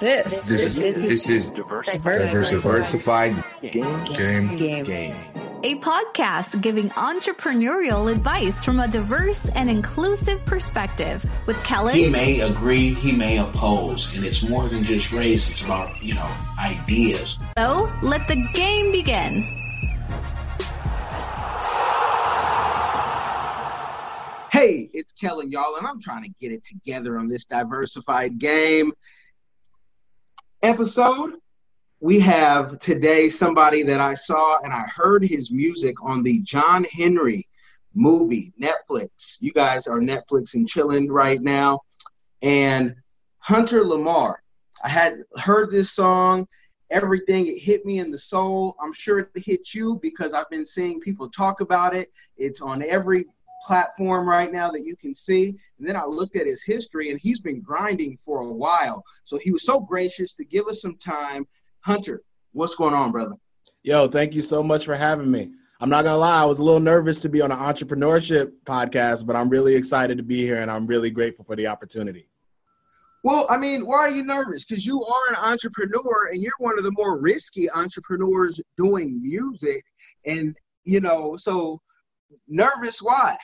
This, This is this is Diversified. diversified Game. game. Game. Game. A podcast giving entrepreneurial advice from a diverse and inclusive perspective with Kellen. He may agree, he may oppose, and it's more than just race. It's about you know ideas. so let the game begin. Hey, it's Kellen, y'all, and I'm trying to get it together on this diversified game episode. We have today somebody that I saw and I heard his music on the John Henry movie, Netflix. You guys are Netflix and chilling right now. And Hunter Lamar. I had heard this song, everything, it hit me in the soul. I'm sure it hit you because I've been seeing people talk about it. It's on every platform right now that you can see. And then I looked at his history, and he's been grinding for a while. So he was so gracious to give us some time. Hunter, what's going on, brother? Yo, thank you so much for having me. I'm not gonna lie, I was a little nervous to be on an entrepreneurship podcast, but I'm really excited to be here and I'm really grateful for the opportunity. Well, I mean, why are you nervous? Because you are an entrepreneur and you're one of the more risky entrepreneurs doing music. And, you know, so nervous, why?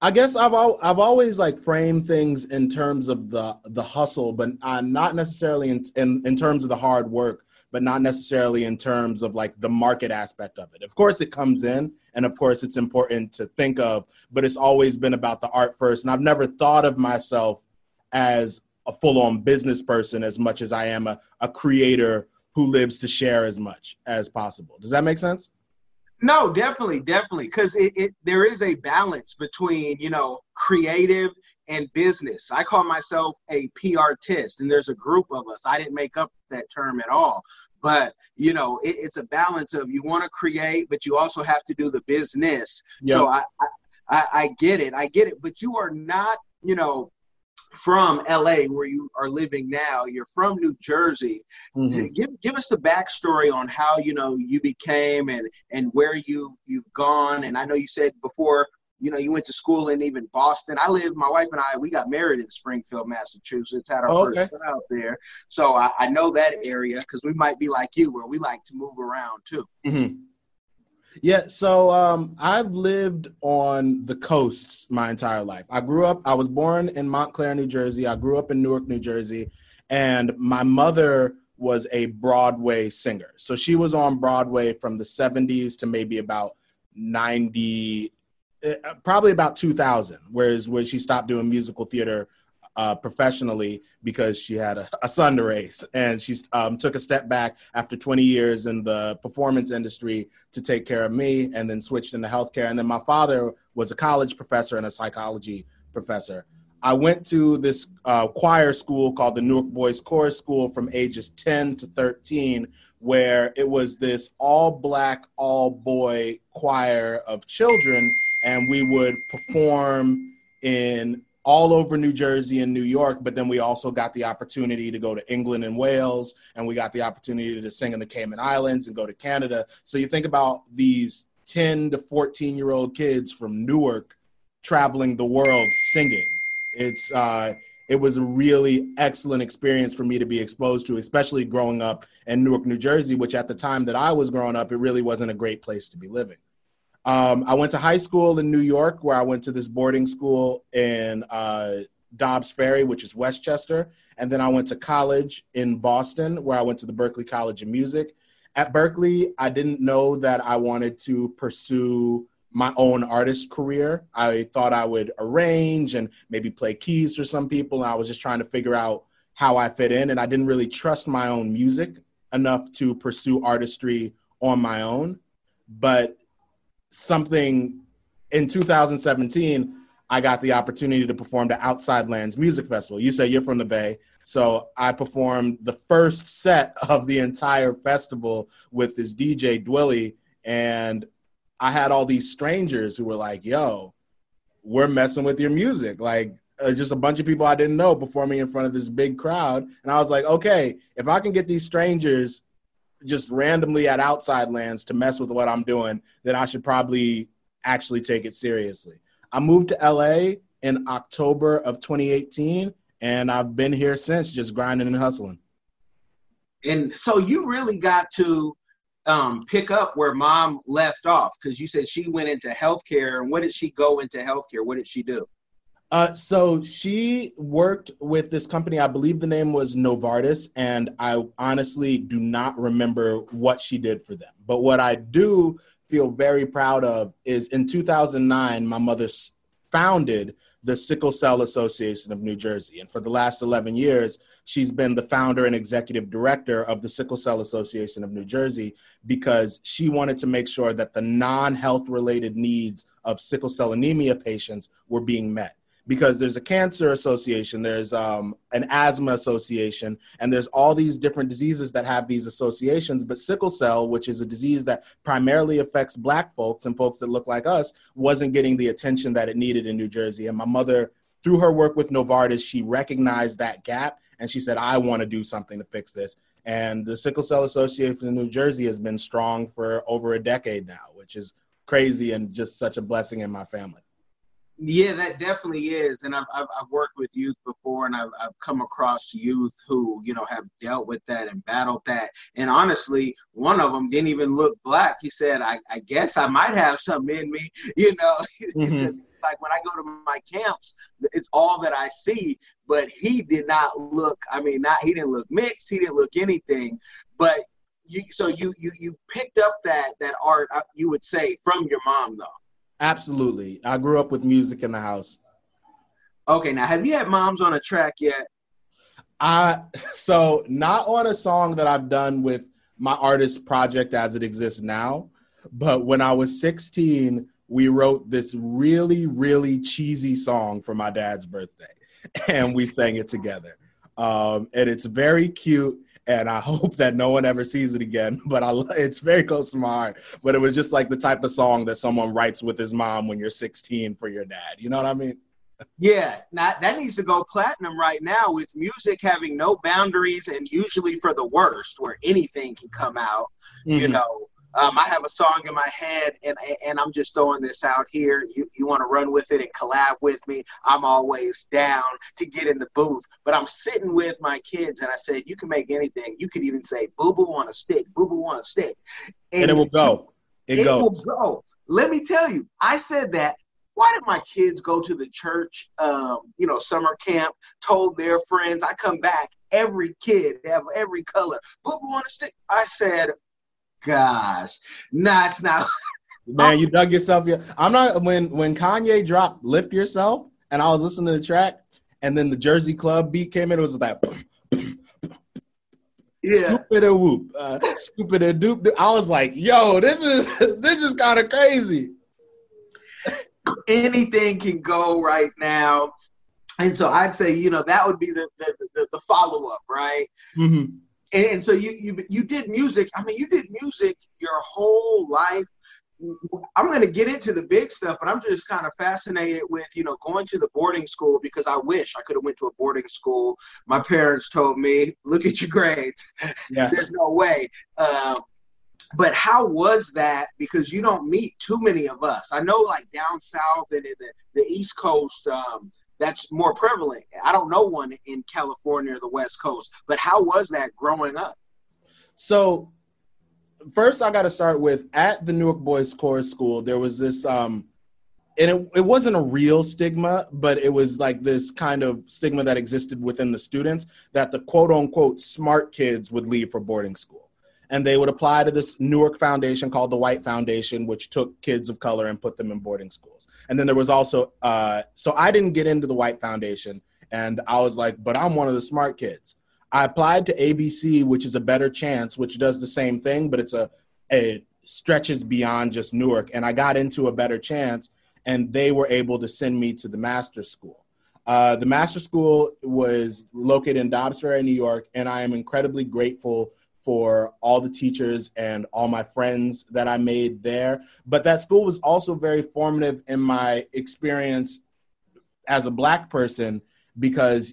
I guess I've al- I've always like framed things in terms of the the hustle, but uh, not necessarily in, in in terms of the hard work, but not necessarily in terms of like the market aspect of it. Of course, it comes in, and of course, it's important to think of, but it's always been about the art first. And I've never thought of myself as a full on business person as much as I am a, a creator who lives to share as much as possible. Does that make sense? No, definitely, definitely, because it, it there is a balance between you know creative and business. I call myself a PR tist, and there's a group of us. I didn't make up that term at all, but you know it, it's a balance of you want to create, but you also have to do the business. So I, I I I get it, I get it, but you are not you know from LA where you are living now. You're from New Jersey. Mhm. Give give us the backstory on how you know you became and and where you you've gone. And I know you said before you know you went to school in even Boston. I live. My wife and I we got married in Springfield, Massachusetts. Had our Oh, first okay. child there, so I, I know that area because we might be like you where we like to move around too. Mhm. Yeah, so um, I've lived on the coasts my entire life. I grew up, I was born in Montclair, New Jersey. I grew up in Newark, New Jersey. And my mother was a Broadway singer. So she was on Broadway from the 70s to maybe about 90, uh, probably about 2000, whereas when she stopped doing musical theater uh, professionally because she had a, a son to raise, and she um, took a step back after 20 years in the performance industry to take care of me, and then switched into healthcare. And then my father was a college professor and a psychology professor. I went to this uh, choir school called the Newark Boys Chorus School from ages 10 to 13, where it was this all black, all boy choir of children, and we would perform in all over New Jersey and New York, but then we also got the opportunity to go to England and Wales, and we got the opportunity to sing in the Cayman Islands and go to Canada. So you think about these 10 to 14 year old kids from Newark traveling the world singing. It's uh, it was a really excellent experience for me to be exposed to, especially growing up in Newark, New Jersey, which at the time that I was growing up, it really wasn't a great place to be living. Um, I went to high school in New York, where I went to this boarding school in uh, Dobbs Ferry, which is Westchester, and then I went to college in Boston, where I went to the Berklee College of Music. At Berklee, I didn't know that I wanted to pursue my own artist career. I thought I would arrange and maybe play keys for some people, and I was just trying to figure out how I fit in, and I didn't really trust my own music enough to pursue artistry on my own. But something in 2017 i got the opportunity to perform the outside lands music festival. You say you're from the bay so i performed the first set of the entire festival with this dj dwilly and i had all these strangers who were like yo we're messing with your music. Like uh, just a bunch of people i didn't know performing in front of this big crowd and i was like okay if i can get these strangers just randomly at outside lands to mess with what I'm doing, then I should probably actually take it seriously. I moved to LA in October of 2018, and I've been here since, just grinding and hustling. And so you really got to um, pick up where mom left off because you said she went into healthcare. And what did she go into healthcare? What did she do? Uh, so she worked with this company. I believe the name was Novartis, and I honestly do not remember what she did for them. But what I do feel very proud of is in 2009, my mother founded the Sickle Cell Association of New Jersey. And for the last 11 years, she's been the founder and executive director of the Sickle Cell Association of New Jersey because she wanted to make sure that the non health related needs of sickle cell anemia patients were being met because there's a cancer association, there's um, an asthma association, and there's all these different diseases that have these associations. But sickle cell, which is a disease that primarily affects Black folks and folks that look like us, wasn't getting the attention that it needed in New Jersey. And my mother, through her work with Novartis, she recognized that gap and she said, I want to do something to fix this. And the Sickle Cell Association in New Jersey has been strong for over a decade now, which is crazy and just such a blessing in my family. Yeah, that definitely is. And I've, I've, I've, worked with youth before and I've, I've come across youth who, you know, have dealt with that and battled that. And honestly, one of them didn't even look black. He said, I, I guess I might have something in me, you know. Mm-hmm. like when I go to my camps, it's all that I see. But he did not look, I mean, not he didn't look mixed, he didn't look anything. But you, so you you you picked up that that art, uh, you would say, from your mom though. Absolutely. I grew up with music in the house. Okay, now have you had moms on a track yet? I so not on a song that I've done with my artist project as it exists now, but when I was 16, we wrote this really, really cheesy song for my dad's birthday, and we sang it together. Um, and it's very cute and I hope that no one ever sees it again. But I, it's very close to my heart. But it was just like the type of song that someone writes with his mom when you're 16 for your dad. You know what I mean? Yeah, now that needs to go platinum right now with music having no boundaries and usually for the worst, where anything can come out. Mm-hmm. You know, um, I have a song in my head, and and I'm just throwing this out here. You you want to run with it and collab with me? I'm always down to get in the booth. But I'm sitting with my kids, and I said, you can make anything. You could even say, "Boo boo on a stick," "Boo boo on a stick," and, and it will go. It, it goes. will go. Let me tell you, I said that why did my kids go to the church um, you know summer camp told their friends i come back every kid have every color boo boo on a stick i said gosh. Nah, it's not. Man, you dug yourself. Yeah, I'm not. When when Kanye dropped "Lift Yourself" and I was listening to the track, and then the Jersey Club beat came in, it was like. Yeah. Scoop it a whoop, uh, scoop it a doop, doop. I was like, "Yo, this is this is kind of crazy." Anything can go right now, and so I'd say, you know, that would be the the, the, the follow up, right? Mm-hmm and, and so you, you you did music. I mean, you did music your whole life. I'm going to get into the big stuff, but I'm just kind of fascinated with you know going to the boarding school because I wish I could have went to a boarding school. My parents told me, "Look at your grades. Yeah. There's no way." Um, but how was that? Because you don't meet too many of us. I know, like down south and in the, the East Coast, um, that's more prevalent. I don't know one in California or the West Coast, but how was that growing up? So, first, I got to start with at the Newark Boys Chorus School, there was this, um, and it, it wasn't a real stigma, but it was like this kind of stigma that existed within the students that the quote unquote smart kids would leave for boarding school and they would apply to this Newark foundation called the Wight Foundation, which took kids of color and put them in boarding schools. And then there was also, uh, so I didn't get into the Wight Foundation, and I was like, but I'm one of the smart kids. I applied to ABC, which is a better chance, which does the same thing, but it's a it stretches beyond just Newark. And I got into a better chance, and they were able to send me to the master school. Uh, the master school was located in Dobbs Ferry, New York, and I am incredibly grateful for all the teachers and all my friends that I made there. But that school was also very formative in my experience as a black person because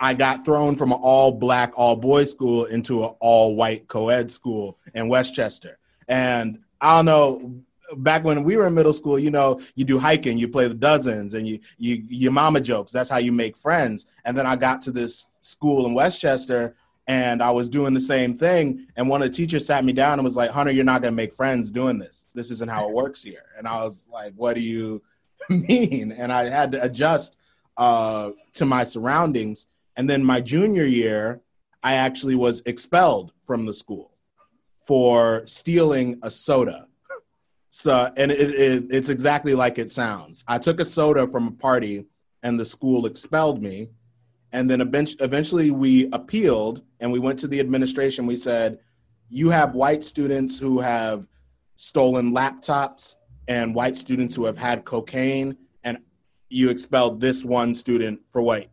I got thrown from an all black, all boys school into an all white co ed school in Westchester. And I don't know, back when we were in middle school, you know, you do hiking, you play the dozens, and you you your mama jokes. That's how you make friends. And then I got to this school in Westchester, and I was doing the same thing. And one of the teachers sat me down and was like, Hunter, you're not going to make friends doing this. This isn't how it works here. And I was like, what do you mean? And I had to adjust uh, to my surroundings. And then my junior year, I actually was expelled from the school for stealing a soda. So, and it, it, it's exactly like it sounds. I took a soda from a party and the school expelled me and then eventually we appealed and we went to the administration. We said, You have white students who have stolen laptops and white students who have had cocaine, and you expelled this one student for what?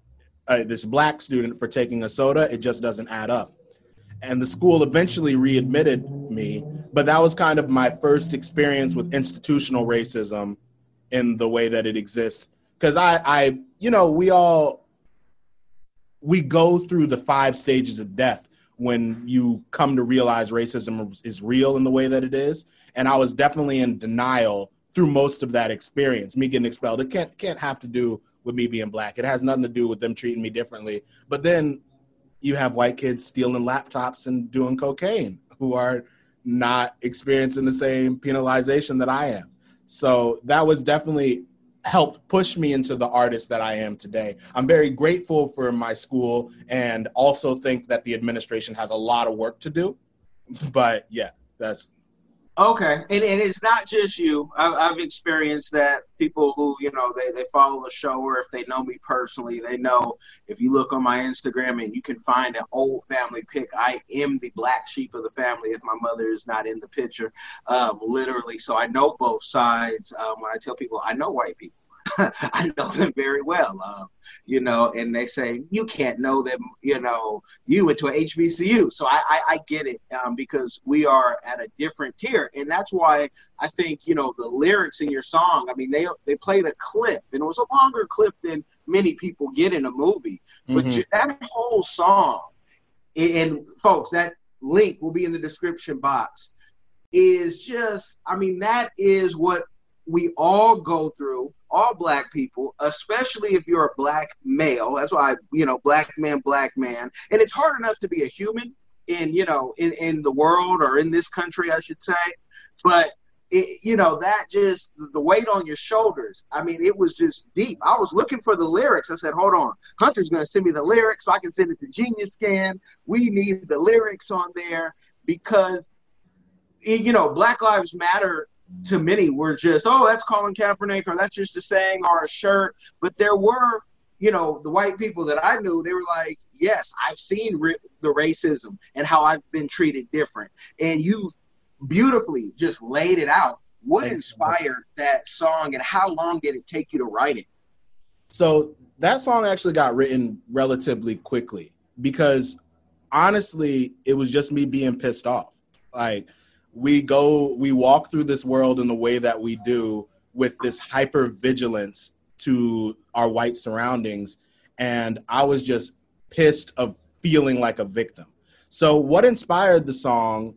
Uh, this black student for taking a soda. It just doesn't add up. And the school eventually readmitted me, but that was kind of my first experience with institutional racism in the way that it exists. Because I, I, you know, we all we go through the five stages of death when you come to realize racism is real in the way that it is. And I was definitely in denial through most of that experience. Me getting expelled, it can't can't have to do with me being black. It has nothing to do with them treating me differently. But then you have white kids stealing laptops and doing cocaine who are not experiencing the same penalization that I am. So that was definitely helped push me into the artist that I am today. I'm very grateful for my school and also think that the administration has a lot of work to do. But yeah, that's Okay, and, and it's not just you. I've, I've experienced that people who you know they, they follow the show, or if they know me personally, they know if you look on my Instagram and you can find an old family pic, I am the black sheep of the family if my mother is not in the picture, um, literally. So I know both sides. Um, when I tell people, I know white people. I know them very well, uh, you know, and they say you can't know them, you know, you went to a HBCU. So I, I, I get it um, because we are at a different tier, and that's why I think you know the lyrics in your song. I mean, they they played a clip, and it was a longer clip than many people get in a movie, but mm-hmm. that whole song, and folks, that link will be in the description box. Is just, I mean, that is what we all go through, all black people, especially if you're a black male. That's why, you know, black man, black man. And it's hard enough to be a human in, you know, in, in the world or in this country, I should say. But, it, you know, that just, the weight on your shoulders, I mean, it was just deep. I was looking for the lyrics. I said, hold on, Hunter's going to send me the lyrics so I can send it to Genius Scan. We need the lyrics on there because, you know, Black Lives Matter to many were just, oh, that's Colin Kaepernick, or that's just a saying or a shirt. But there were, you know, the white people that I knew, they were like, yes, I've seen the racism and how I've been treated different. And you beautifully just laid it out. What inspired that song, and how long did it take you to write it? So that song actually got written relatively quickly because honestly, it was just me being pissed off. Like, we go we walk through this world in the way that we do with this hyper vigilance to our white surroundings. And i was just pissed of feeling like a victim. So what inspired the song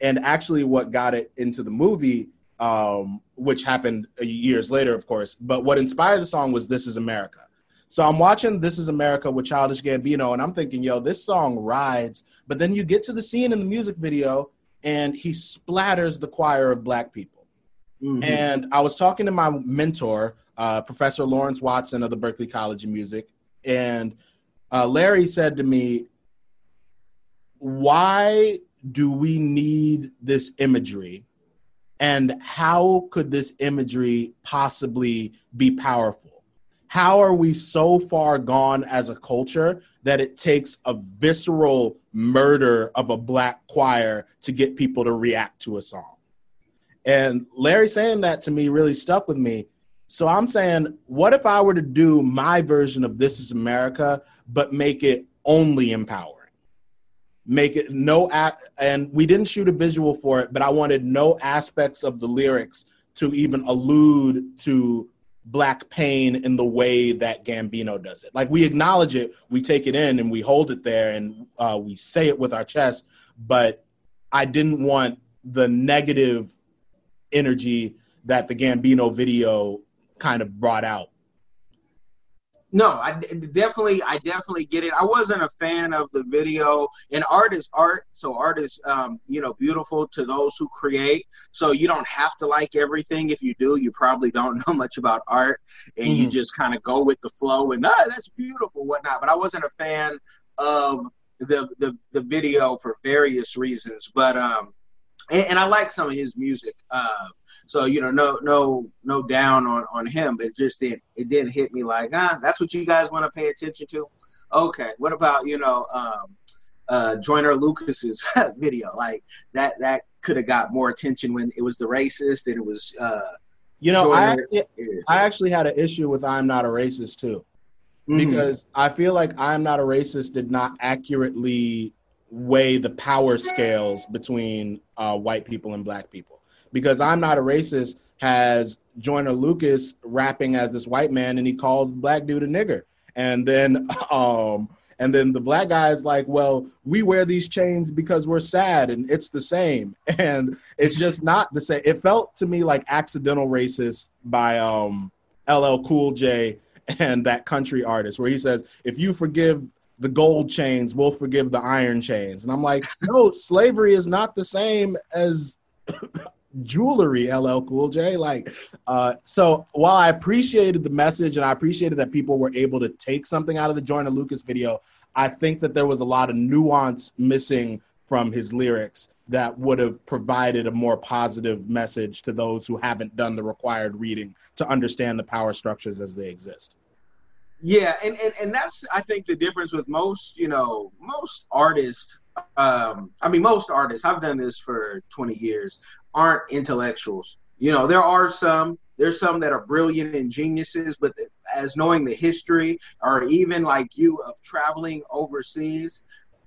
and actually what got it into the movie um, which happened years later of course but what inspired the song was this is america. So i'm watching this is america with childish gambino and i'm thinking yo this song rides. But then you get to the scene in the music video and he splatters the choir of black people. Mm-hmm. And I was talking to my mentor, uh, Professor Lawrence Watson of the Berklee College of Music, and uh, Larry said to me, Why do we need this imagery? And how could this imagery possibly be powerful? how are we so far gone as a culture that it takes a visceral murder of a black choir to get people to react to a song? And Larry saying that to me really stuck with me. So I'm saying, what if I were to do my version of This is America, but make it only empowering? Make it no, a- and we didn't shoot a visual for it, but I wanted no aspects of the lyrics to even allude to black pain in the way that Gambino does it. Like we acknowledge it, we take it in, and we hold it there, and uh, we say it with our chest. But I didn't want the negative energy that the Gambino video kind of brought out. No, I definitely, I definitely get it. I wasn't a fan of the video, and art is art. So art is, um, you know, beautiful to those who create. So you don't have to like everything. If you do, you probably don't know much about art, and mm-hmm. you just kind of go with the flow and, ah, that's beautiful, whatnot. But I wasn't a fan of the the the video for various reasons. But um, and, and I like some of his music. Uh, so you know, no, no, no down on on him, but it just didn't it didn't hit me like, ah, that's what you guys want to pay attention to. Okay, what about you know, um, uh, Joyner Lucas's video? Like that that could have got more attention when it was the racist and it was. Uh, you know, I actually, I actually had an issue with "I'm Not a Racist" too, mm-hmm. because I feel like "I'm Not a Racist" did not accurately weigh the power scales between uh, white people and black people. Because I'm not a racist has Joyner Lucas rapping as this white man and he called black dude a nigger. And then um and then the black guy is like, well, we wear these chains because we're sad and it's the same. And it's just not the same. It felt to me like accidental racist by um LL Cool J and that country artist where he says, if you forgive the gold chains we'll forgive the iron chains. And I'm like, no, slavery is not the same as jewelry, LL Cool J. Like, uh, so while I appreciated the message and I appreciated that people were able to take something out of the Joyner Lucas video, I think that there was a lot of nuance missing from his lyrics that would have provided a more positive message to those who haven't done the required reading to understand the power structures as they exist. Yeah, and, and, and that's I think the difference with most, you know, most artists um I mean most artists, I've done this for 20 years, aren't intellectuals. You know, there are some there's some that are brilliant and geniuses, but as knowing the history or even like you of traveling overseas,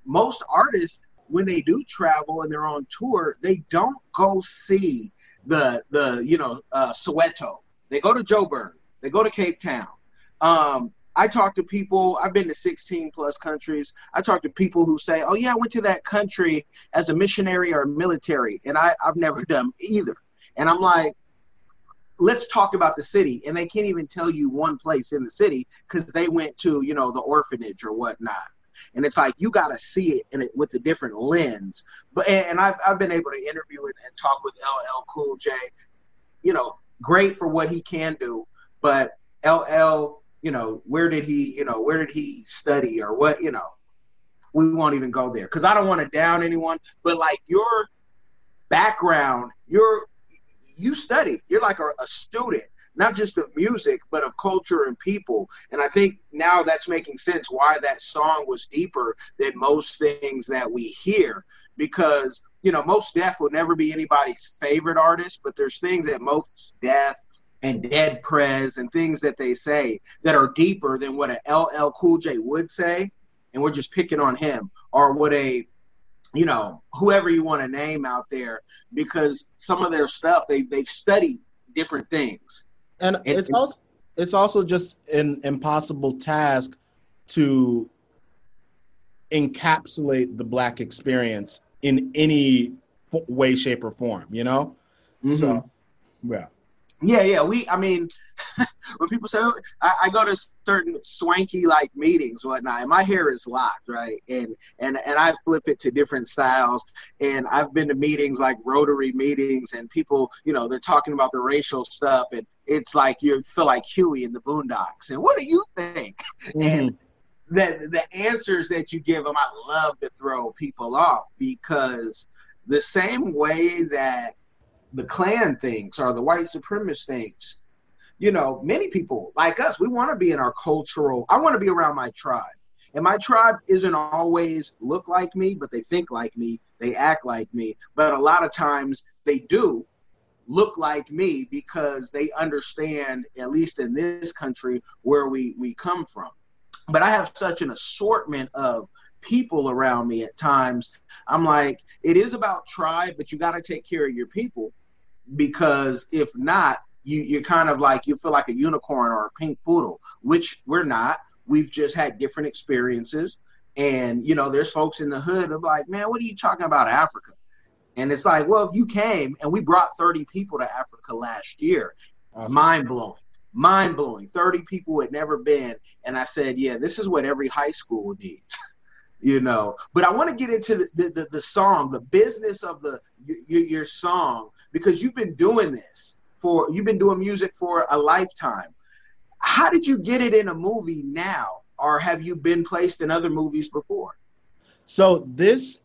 most artists when they do travel and they're on tour, they don't go see the the you know uh, Soweto. They go to Joburg. They go to Cape Town. Um, I talk to people, I've been to 16 plus countries. I talk to people who say, oh, yeah, I went to that country as a missionary or military. And I, I've never done either. And I'm like, let's talk about the city. And they can't even tell you one place in the city because they went to, you know, the orphanage or whatnot. And it's like you got to see it it with a different lens. But and I've I've been able to interview it and talk with LL Cool J. You know, great for what he can do, but LL you know, where did he, you know, where did he study or what, you know, we won't even go there because I don't want to down anyone, but like your background, you're, you study, you're like a, a student, not just of music, but of culture and people. And I think now that's making sense why that song was deeper than most things that we hear because you know, Mos Def will never be anybody's favorite artist, but there's things that Mos Def and dead prez and things that they say that are deeper than what an LL Cool J would say, and we're just picking on him, or what a you know whoever you want to name out there, because some of their stuff they they've studied different things, and, and it's also it's also just an impossible task to encapsulate the black experience in any way, shape, or form. You know, mm-hmm. so yeah. Yeah, yeah. We, I mean, when people say oh, I, I, go to certain swanky like meetings, whatnot, and my hair is locked, right, and and and I flip it to different styles, and I've been to meetings like Rotary meetings, and people, you know, they're talking about the racial stuff, and it's like you feel like Huey in the Boondocks, and what do you think? Mm-hmm. And the the answers that you give them, I love to throw people off because the same way that the Klan thinks or the white supremacist thinks. You know, many people like us, we want to be in our cultural. I want to be around my tribe. And my tribe isn't always look like me, but they think like me, they act like me. But a lot of times they do look like me because they understand, at least in this country, where we, we come from. But I have such an assortment of people around me at times. I'm like, it is about tribe, but you got to take care of your people because if not, you you're kind of like you feel like a unicorn or a pink poodle, which we're not. We've just had different experiences, and you know, there's folks in the hood of like, man, what are you talking about Africa? And it's like, well, if you came and we brought 30 people to Africa last year, awesome. mind blowing. mind blowing. 30 people had never been. And I said, yeah, this is what every high school needs. you know, but I want to get into the, the, the, the, song, the business of the your, your song, because you've been doing this for, you've been doing music for a lifetime. How did you get it in a movie now? Or have you been placed in other movies before? So this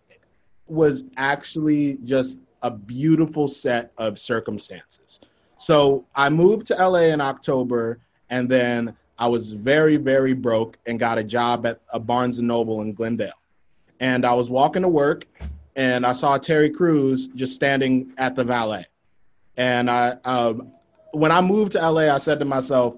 was actually just a beautiful set of circumstances. So I moved to LA in October, and then I was very, very broke and got a job at a Barnes and Noble in Glendale. And I was walking to work, and I saw Terry Crews just standing at the valet. And I, um, when I moved to LA, I said to myself,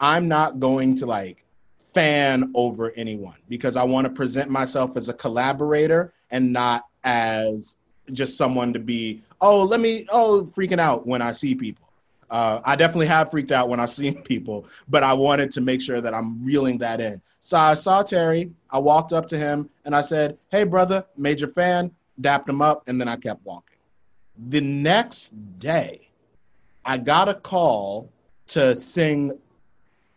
I'm not going to like fan over anyone because I want to present myself as a collaborator and not as just someone to be, oh, let me, oh, freaking out when I see people. Uh, I definitely have freaked out when I've seen people, but I wanted to make sure that I'm reeling that in. So I saw Terry. I walked up to him and I said, "Hey, brother, major fan." Dapped him up, and then I kept walking. The next day, I got a call to sing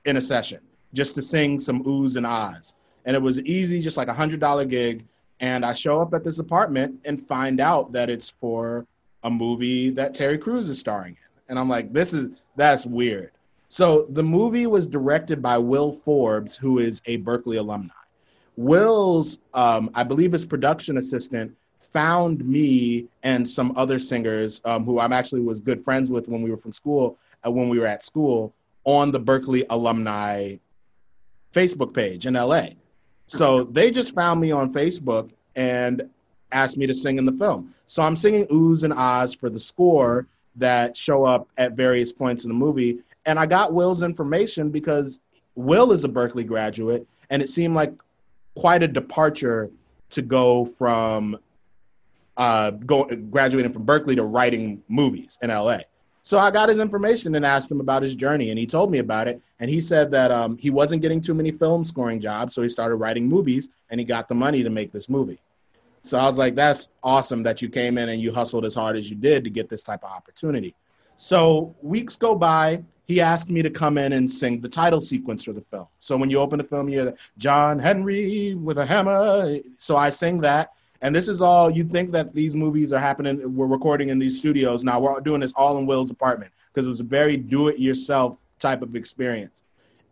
in a session, just to sing some oohs and ahs, and it was easy, just like a hundred dollar gig. And I show up at this apartment and find out that it's for a movie that Terry Crews is starring in and I'm like, this is that's weird. So the movie was directed by Will Forbes, who is a Berklee alumni. Will's, um, I believe, his production assistant found me and some other singers um, who I'm actually was good friends with when we were from school, uh, when we were at school, on the Berklee alumni Facebook page in LA. So they just found me on Facebook and asked me to sing in the film. So I'm singing oohs and ahs for the score that show up at various points in the movie. And I got Will's information because Will is a Berklee graduate, and it seemed like quite a departure to go from uh, graduating from Berklee to writing movies in LA. So I got his information and asked him about his journey, and he told me about it. And he said that um, he wasn't getting too many film scoring jobs, so he started writing movies, and he got the money to make this movie. So I was like, that's awesome that you came in and you hustled as hard as you did to get this type of opportunity. So weeks go by. He asked me to come in and sing the title sequence for the film. So when you open the film, you hear John Henry with a hammer. So I sing that. And this is all you think that these movies are happening. We're recording in these studios. Now we're doing this all in Will's apartment because it was a very do it yourself type of experience.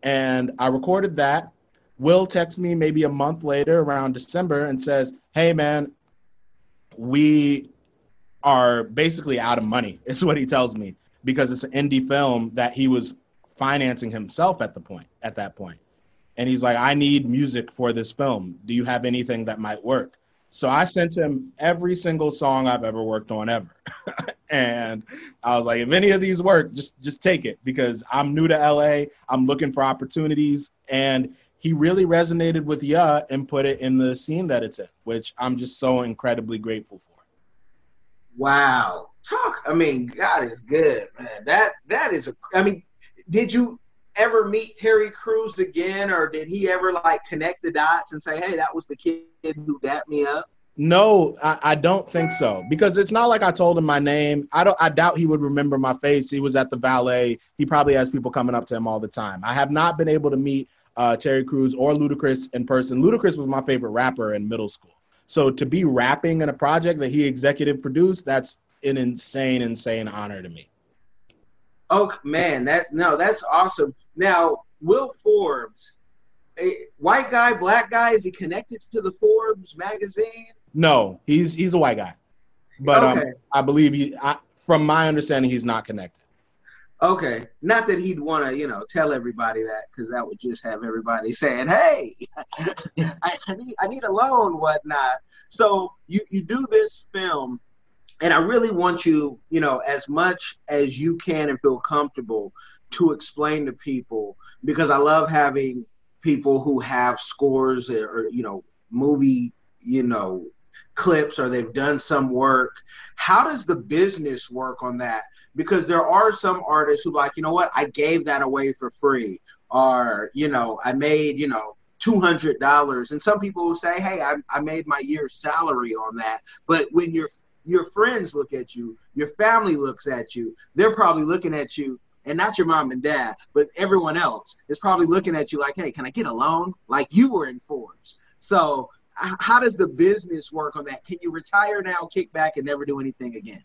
And I recorded that. Will texts me maybe a month later around December and says, Hey, man, we are basically out of money, is what he tells me, because it's an indie film that he was financing himself at the point at that point. And he's like, I need music for this film. Do you have anything that might work? So I sent him every single song I've ever worked on ever. and I was like, if any of these work, just just take it because I'm new to LA. I'm looking for opportunities. And he really resonated with Ya and put it in the scene that it's in, which I'm just so incredibly grateful for. Wow. Talk I mean, God is good, man. That that is a I mean, did you ever meet Terry Crews again or did he ever like connect the dots and say, Hey, that was the kid who dapped me up? No, I, I, don't think so because it's not like I told him my name. I don't. I doubt he would remember my face. He was at the valet. He probably has people coming up to him all the time. I have not been able to meet uh, Terry Crews or Ludacris in person. Ludacris was my favorite rapper in middle school. So to be rapping in a project that he executive produced, that's an insane, insane honor to me. Oh man, that no, that's awesome. Now, Will Forbes, a white guy, black guy, is he connected to the Forbes magazine? No, he's he's a white guy, but um, okay. um, I believe he. I, from my understanding, he's not connected. Okay, not that he'd want to, you know, tell everybody that because that would just have everybody saying, "Hey, I, I, need I need a loan, whatnot." So you you do this film, and I really want you, you know, as much as you can and feel comfortable to explain to people because I love having people who have scores or, you know movie, you know, clips or they've done some work. How does the business work on that? because there are some artists who like, you know what, I gave that away for free, or you know, I made you know two hundred dollars, and some people will say, hey, I, I made my year's salary on that. But when your your friends look at you, your family looks at you, they're probably looking at you. And not your mom and dad, but everyone else is probably looking at you like, hey, can I get a loan? Like you were in Forbes. So how does the business work on that? Can you retire now, kick back, and never do anything again?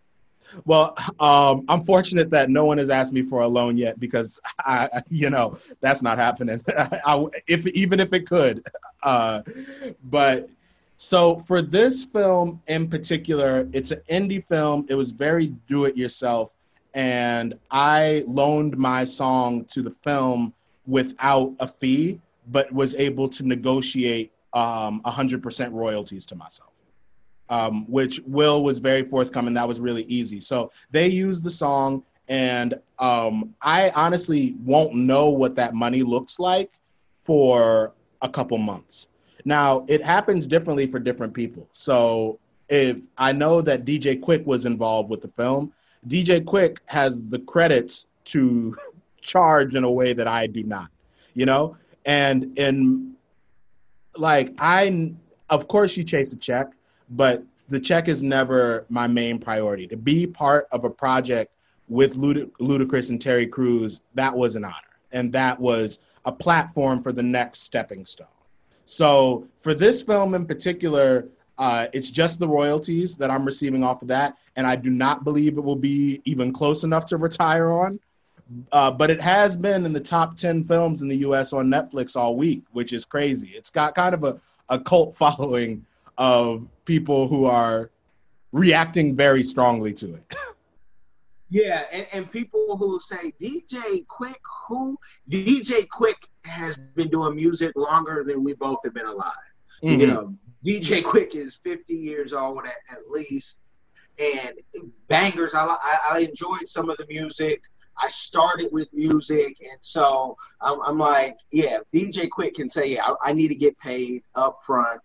Well, um, I'm fortunate that no one has asked me for a loan yet because I, you know, that's not happening. I, if even if it could, uh, but so for this film in particular, it's an indie film. It was very do it yourself, and I loaned my song to the film without a fee, but was able to negotiate um, 100% royalties to myself um, which Will was very forthcoming. That was really easy. So they used the song, and um, I honestly won't know what that money looks like for a couple months. Now, it happens differently for different people. So if I know that DJ Quik was involved with the film, DJ Quik has the credits to charge in a way that I do not, you know? And in like I of course you chase a check but the check is never my main priority. To be part of a project with Lud- Ludacris and Terry Crews, that was an honor. And that was a platform for the next stepping stone. So for this film in particular, uh, it's just the royalties that I'm receiving off of that. And I do not believe it will be even close enough to retire on. Uh, but it has been in the top 10 films in the US on Netflix all week, which is crazy. It's got kind of a, a cult following of people who are reacting very strongly to it. Yeah, and, and people who say DJ Quik, who DJ Quik has been doing music longer than we both have been alive. Mm-hmm. You know, DJ Quik is 50 years old at, at least, and bangers. I, I, I enjoyed some of the music. I started with music, and so I'm, I'm like, yeah, DJ Quik can say, yeah, I, I, need to get paid up front.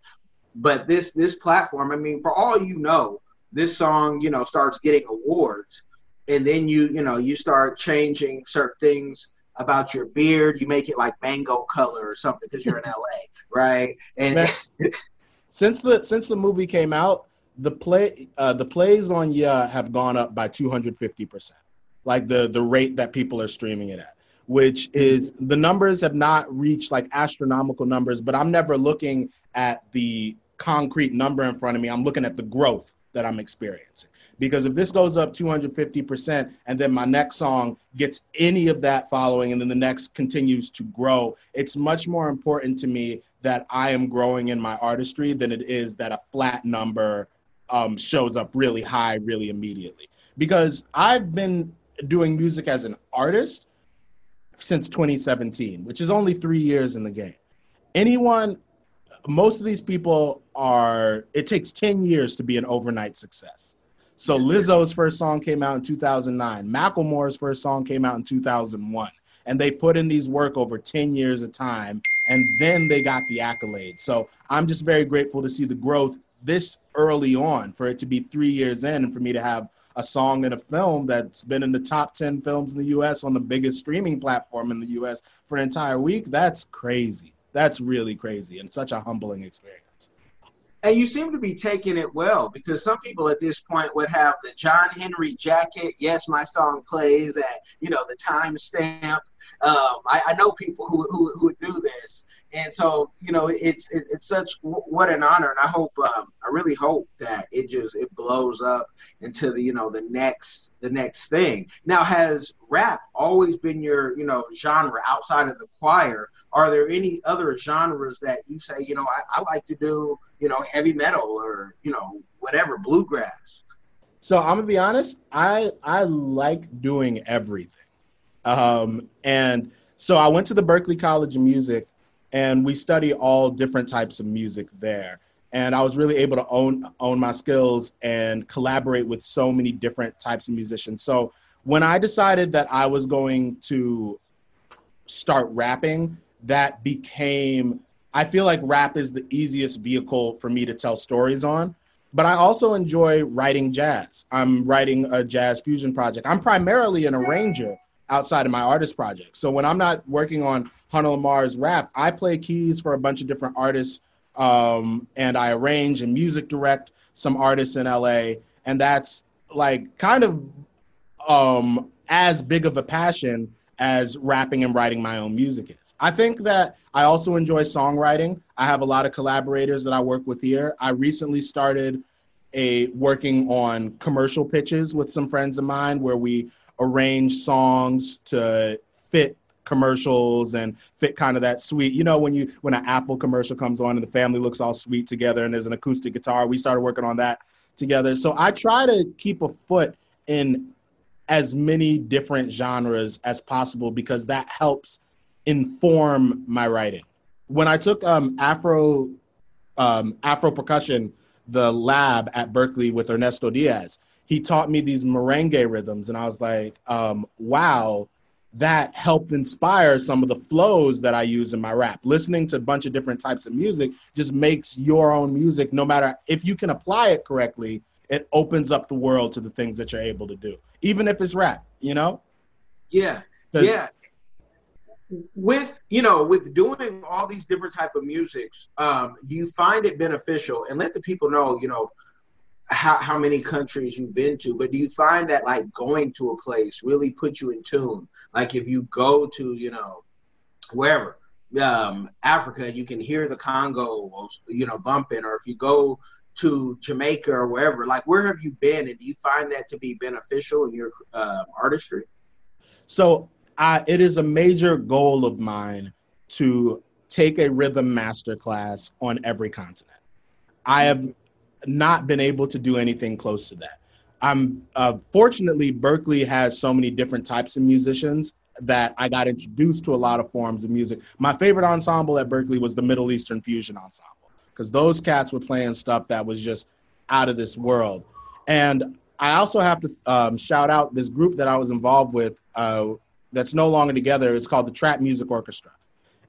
But this this platform, I mean, for all you know, this song, you know, starts getting awards, and then you you know you start changing certain things about your beard. You make it like mango color or something because you're in LA, right? And since the since the movie came out, the play uh, the plays on Yeah have gone up by 250 percent, like the the rate that people are streaming it at which is the numbers have not reached like astronomical numbers, but I'm never looking at the concrete number in front of me. I'm looking at the growth that I'm experiencing. Because if this goes up 250% and then my next song gets any of that following and then the next continues to grow, it's much more important to me that I am growing in my artistry than it is that a flat number um, shows up really high, really immediately. Because I've been doing music as an artist since 2017, which is only three years in the game. Anyone most of these people are it takes 10 years to be an overnight success so lizzo's first song came out in 2009 macklemore's first song came out in 2001 and they put in these work over 10 years of time and then they got the accolades so i'm just very grateful to see the growth this early on for it to be three years in and for me to have a song and a film that's been in the top 10 films in the us on the biggest streaming platform in the us for an entire week. That's crazy. That's really crazy and such a humbling experience. And you seem to be taking it well because some people at this point would have the John Henry jacket. Yes, my song plays at you know the timestamp. Um, I, I, know people who, who who would do this, and so you know it's it, it's such what an honor. And i hope um, i really hope that it just it blows up into the you know the next the next thing. Now has rap always been your you know genre outside of the choir? Are there any other genres that you say you know i, I like to do you know heavy metal or you know whatever bluegrass? So i'm gonna be honest i i like doing everything. Um and so i went to the berklee college of music and we study all different types of music there. And i was really able to own own my skills and collaborate with so many different types of musicians. So when i decided that i was going to start rapping that became i feel like rap is the easiest vehicle for me to tell stories on but i also enjoy writing jazz. I'm writing a jazz fusion project. I'm primarily an arranger outside of my artist project so when i'm not working on Hunter Lamar's rap. I play keys for a bunch of different artists, um, and I arrange and music direct some artists in LA, and that's like kind of um, as big of a passion as rapping and writing my own music is. I think that I also enjoy songwriting. I have a lot of collaborators that I work with here. I recently started a working on commercial pitches with some friends of mine where we arrange songs to fit commercials and fit kind of that sweet you know when you when an apple commercial comes on and the family looks all sweet together and there's an acoustic guitar we started working on that together. So i try to keep a foot in as many different genres as possible because that helps inform my writing. When i took um, afro um, afro percussion the lab at Berklee with ernesto diaz he taught me these merengue rhythms and i was like um, wow that helped inspire some of the flows that I use in my rap. Listening to a bunch of different types of music just makes your own music, no matter if you can apply it correctly, it opens up the world to the things that you're able to do, even if it's rap, you know? Yeah. Yeah. With you know, with doing all these different type of musics, um, do you find it beneficial? And let the people know, you know, how, how many countries you've been to, but do you find that like going to a place really puts you in tune? Like if you go to, you know, wherever, um, Africa, you can hear the Congo, you know, bumping, or if you go to Jamaica or wherever, like where have you been, and do you find that to be beneficial in your uh, artistry? So uh, it is a major goal of mine to take a rhythm master class on every continent. I have not been able to do anything close to that. I'm uh, fortunately Berklee has so many different types of musicians that I got introduced to a lot of forms of music. My favorite ensemble at Berklee was the Middle Eastern Fusion Ensemble because those cats were playing stuff that was just out of this world. And I also have to um, shout out this group that I was involved with uh, that's no longer together. It's called the Trap Music Orchestra.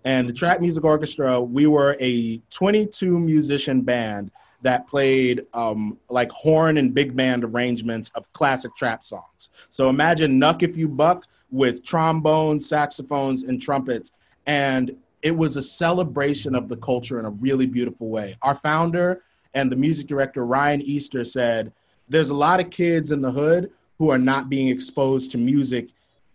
And the Trap Music Orchestra, we were a 22 musician band that played um, like horn and big band arrangements of classic trap songs. So imagine Knuck If You Buck with trombones, saxophones, and trumpets. And it was a celebration of the culture in a really beautiful way. Our founder and the music director, Ryan Easter, said, There's a lot of kids in the hood who are not being exposed to music.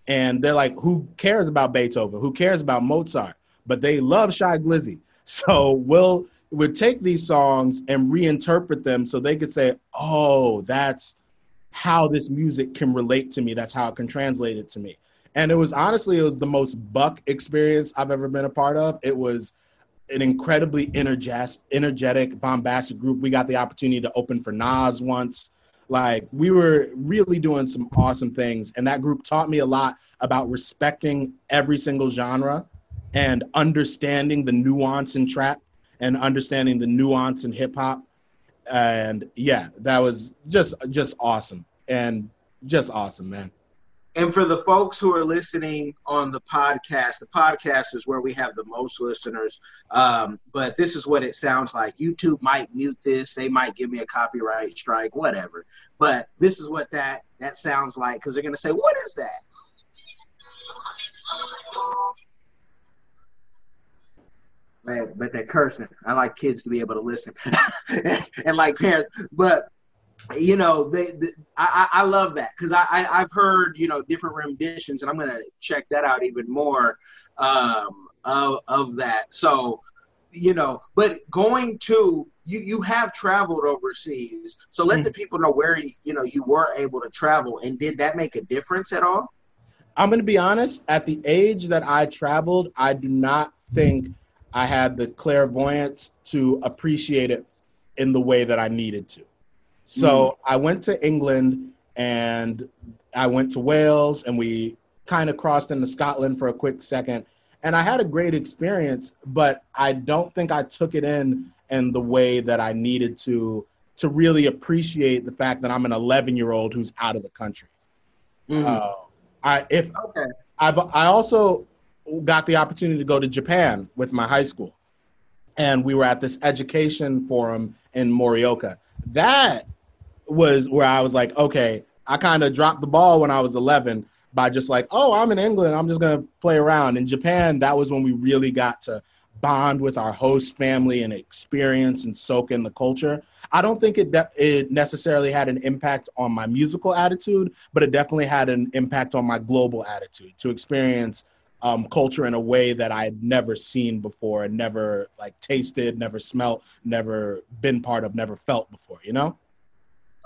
And they're like, Who cares about Beethoven? Who cares about Mozart? But they love Shy Glizzy. So we'll would take these songs and reinterpret them so they could say, oh, that's how this music can relate to me. That's how it can translate it to me. And it was honestly, it was the most buck experience I've ever been a part of. It was an incredibly energetic, bombastic group. We got the opportunity to open for Nas once. Like we were really doing some awesome things. And that group taught me a lot about respecting every single genre and understanding the nuance in trap and understanding the nuance in hip hop. And yeah, that was just just awesome and just awesome, man. And for the folks who are listening on the podcast, the podcast is where we have the most listeners. Um, but this is what it sounds like. YouTube might mute this; they might give me a copyright strike, whatever. But this is what that that sounds like because they're gonna say, "What is that?" Man, but they're cursing. I like kids to be able to listen, and like parents. But you know, they, they I, I love that because I, I have heard you know different renditions, and I'm gonna check that out even more um, of of that. So you know, but going to you you have traveled overseas, so let mm the people know where you, you know you were able to travel, and did that make a difference at all? I'm going to be honest. At the age that I traveled, I do not think I had the clairvoyance to appreciate it in the way that I needed to. So mm. I went to England and I went to Wales and we kind of crossed into Scotland for a quick second. And I had a great experience, but I don't think I took it in in the way that I needed to to really appreciate the fact that I'm an 11 year old who's out of the country. Mm. Uh, I if okay. I've I also got the opportunity to go to Japan with my high school. And we were at this education forum in Morioka. That was where I was like, okay, I kind of dropped the ball when I was 11 by just like, oh, I'm in England. I'm just going to play around. In Japan, that was when we really got to bond with our host family and experience and soak in the culture. I don't think it de- it necessarily had an impact on my musical attitude, but it definitely had an impact on my global attitude to experience um, culture in a way that I had never seen before and never like tasted, never smelt, never been part of, never felt before. You know.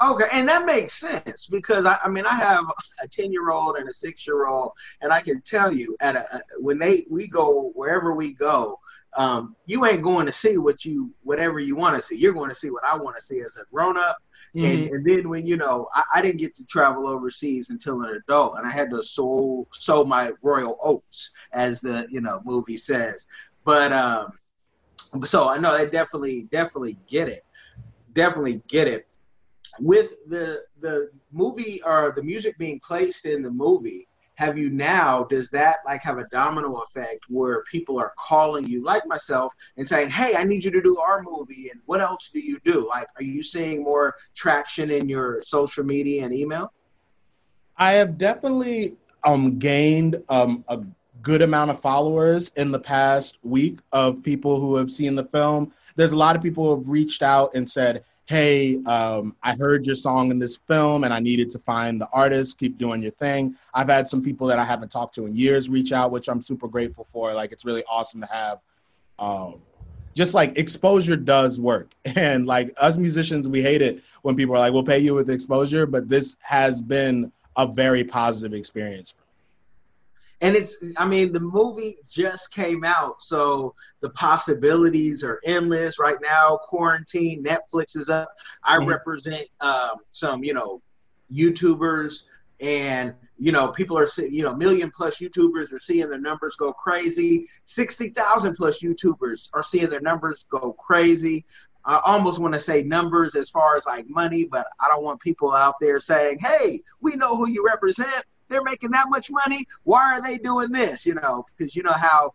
Okay, and that makes sense because I, I mean I have a ten year old and a six year old, and I can tell you at a, when they we go wherever we go, um, you ain't going to see what you whatever you want to see. You're going to see what I want to see as a grown up. Mm-hmm. And, and then when you know, I, I, didn't get to travel overseas until an adult, and I had to sow sow my royal oats, as the you know movie says. But um, so I know I definitely definitely get it, definitely get it. With the the movie or the music being placed in the movie, have you now does that like have a domino effect where people are calling you like myself and saying hey i need you to do our movie and what else do you do? Like are you seeing more traction in your social media and email? I have definitely um gained um a good amount of followers in the past week of people who have seen the film. There's a lot of people who have reached out and said hey, um, I heard your song in this film and I needed to find the artist, keep doing your thing. I've had some people that I haven't talked to in years reach out, which I'm super grateful for. Like, it's really awesome to have. Um, just like exposure does work. And like us musicians, we hate it when people are like, we'll pay you with exposure, but this has been a very positive experience and it's i mean the movie just came out so the possibilities are endless. Right now quarantine netflix is up. I mm-hmm. represent um, some you know youtubers and you know people are seeing, you know million plus youtubers are seeing their numbers go crazy. 60,000 plus youtubers are seeing their numbers go crazy. I almost want to say numbers as far as like money, but I don't want people out there saying, "Hey, we know who you represent they're making that much money. Why are they doing this? You know, because you know how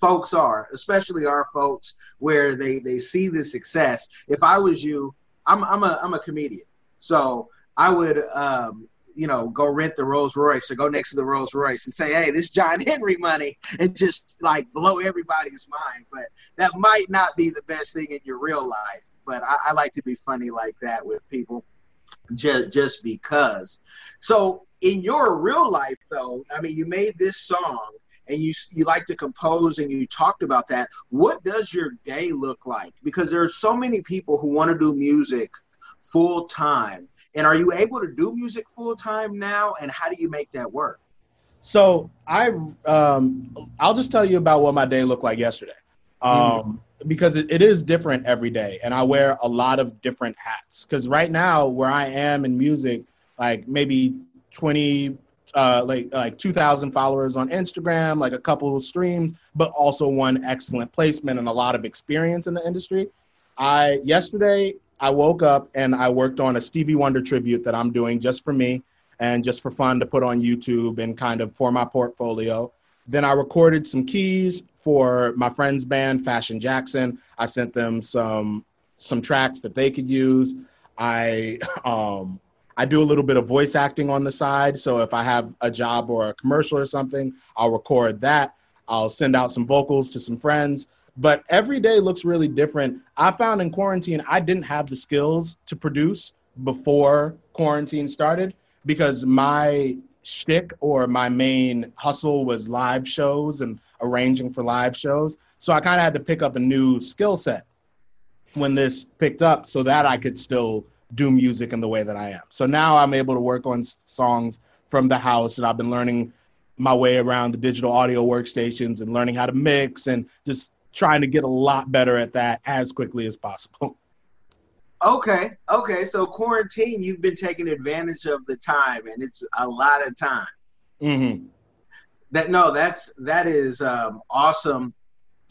folks are, especially our folks, where they they see the success. If I was you, I'm I'm a I'm a comedian, so I would um, you know go rent the Rolls Royce or go next to the Rolls Royce and say, hey, this John Henry money, and just like blow everybody's mind. But that might not be the best thing in your real life. But I, I like to be funny like that with people just just because. So in your real life, though, I mean, you made this song and you you like to compose and you talked about that. What does your day look like? Because there are so many people who want to do music full time. And are you able to do music full time now? And how do you make that work? So I um, I'll just tell you about what my day looked like yesterday. Mm-hmm. Um, mm because it, it is different every day and i wear a lot of different hats because right now where i am in music like maybe 20 uh, like like 2000 followers on instagram like a couple of streams but also one excellent placement and a lot of experience in the industry i yesterday i woke up and i worked on a stevie wonder tribute that i'm doing just for me and just for fun to put on youtube and kind of for my portfolio then i recorded some keys for my friend's band, Fashion Jackson. I sent them some some tracks that they could use. I um, I do a little bit of voice acting on the side. So if I have a job or a commercial or something, I'll record that. I'll send out some vocals to some friends. But every day looks really different. I found in quarantine, I didn't have the skills to produce before quarantine started because my shtick or my main hustle was live shows and arranging for live shows. So I kind of had to pick up a new skill set when this picked up so that I could still do music in the way that I am. So now I'm able to work on songs from the house and I've been learning my way around the digital audio workstations and learning how to mix and just trying to get a lot better at that as quickly as possible. Okay, okay. So quarantine, you've been taking advantage of the time, and it's a lot of time. Mm-hmm. That no, that's that is um, awesome.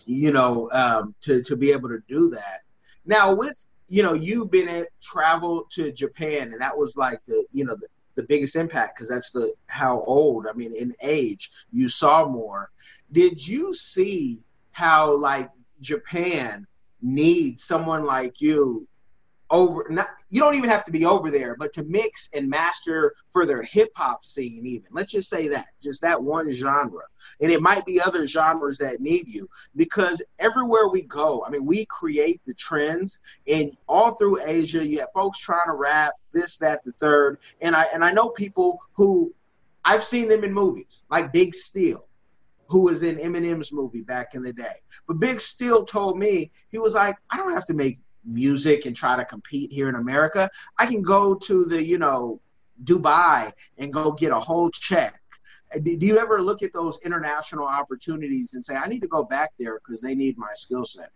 You know, um, to to be able to do that. Now, with you know, you've been at travel to Japan, and that was like the you know the, the biggest impact because that's the how old. I mean, in age, you saw more. Did you see how like Japan needs someone like you over not you don't even have to be over there but to mix and master for their hip hop scene even. Let's just say that just that one genre. And it might be other genres that need you. Because everywhere we go i mean we create the trends. And all through asia you have folks trying to rap this that the third. And i and i know people who i've seen them in movies like big steel who was in Eminem's movie back in the day. But Big Steel told me, he was like, I don't have to make music and try to compete here in America. I can go to the, you know, Dubai and go get a whole check. Do you ever look at those international opportunities and say, I need to go back there because they need my skill set?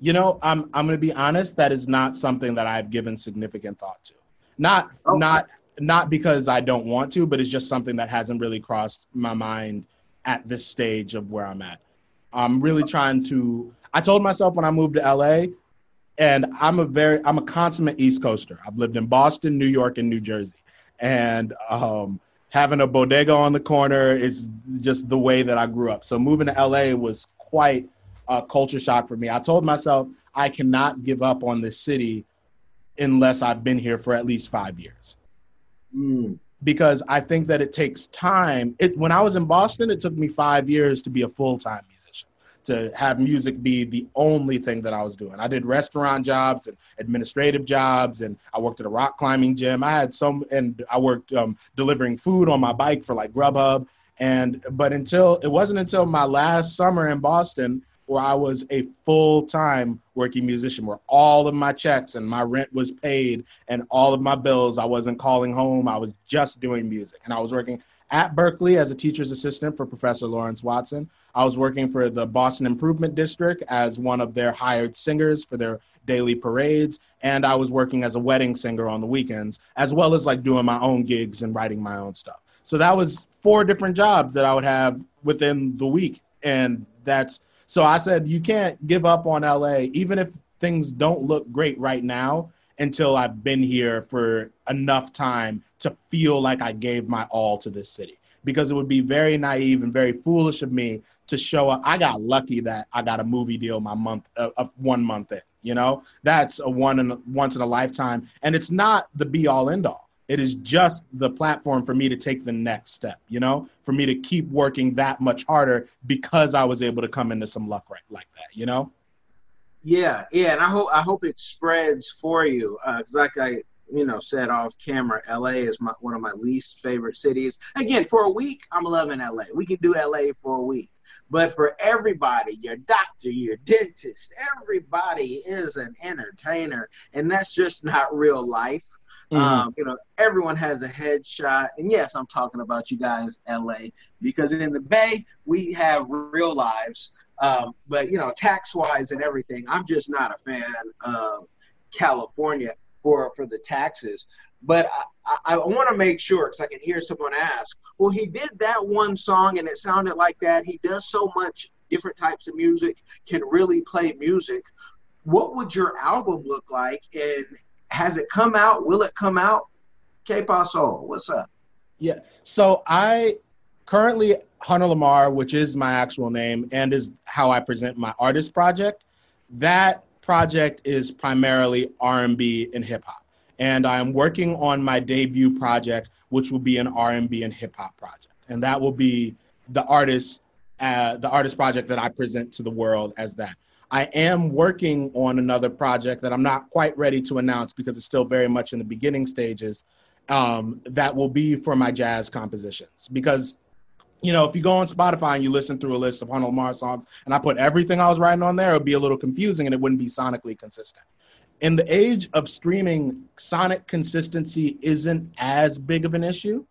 You know, I'm I'm going to be honest. That is not something that I've given significant thought to. Not okay. not not because I don't want to, but it's just something that hasn't really crossed my mind at this stage of where I'm at. I'm really trying to. I told myself when I moved to LA, and I'm a very I'm a consummate East Coaster. I've lived in Boston, New York, and New Jersey, and um, having a bodega on the corner is just the way that I grew up. So moving to LA was quite a culture shock for me. I told myself I cannot give up on this city unless I've been here for at least five years. Mm. Because I think that it takes time. It, when I was in Boston, it took me five years to be a full time to have music be the only thing that I was doing. I did restaurant jobs and administrative jobs, and I worked at a rock climbing gym. I had some, and I worked um, delivering food on my bike for like Grubhub. And but until it wasn't until my last summer in Boston where I was a full time working musician, where all of my checks and my rent was paid and all of my bills. I wasn't calling home. I was just doing music, and I was working at Berklee as a teacher's assistant for Professor Lawrence Watson. I was working for the Boston Improvement District as one of their hired singers for their daily parades. And I was working as a wedding singer on the weekends, as well as like doing my own gigs and writing my own stuff. So that was four different jobs that I would have within the week. And that's so I said, you can't give up on LA, even if things don't look great right now until I've been here for enough time to feel like I gave my all to this city. Because it would be very naive and very foolish of me to show up. I got lucky that I got a movie deal my month, uh, uh, one month in. You know, that's a one in a, once in a lifetime, and it's not the be all end all. It is just the platform for me to take the next step. You know, for me to keep working that much harder because I was able to come into some luck right like that. You know. Yeah, yeah, and I hope I hope it spreads for you because, uh, like I you know said off camera, LA is my, one of my least favorite cities. Again, for a week, I'm loving LA. We can do LA for a week, but for everybody, your doctor, your dentist, everybody is an entertainer, and that's just not real life. Mm-hmm. Um, you know, everyone has a headshot, and yes, I'm talking about you guys, LA, because in the Bay we have real lives um, but you know, tax wise and everything, I'm just not a fan of California for for the taxes. But I, I, want to make sure because I can hear someone ask, well, he did that one song and it sounded like that. He does so much different types of music, can really play music. What would your album look like? And has it come out? Will it come out? K Paso, what's up? Yeah. So I currently Hunter Lamar, which is my actual name and is how I present my artist project, that project is primarily R&B and hip hop. And I'm working on my debut project, which will be an R&B and hip hop project. And that will be the artist, uh, the artist project that I present to the world as that. I am working on another project that I'm not quite ready to announce because it's still very much in the beginning stages. Um, that will be for my jazz compositions because you know, if you go on Spotify and you listen through a list of Hunter Lamar songs, and I put everything I was writing on there, it would be a little confusing and it wouldn't be sonically consistent. In the age of streaming, sonic consistency isn't as big of an issue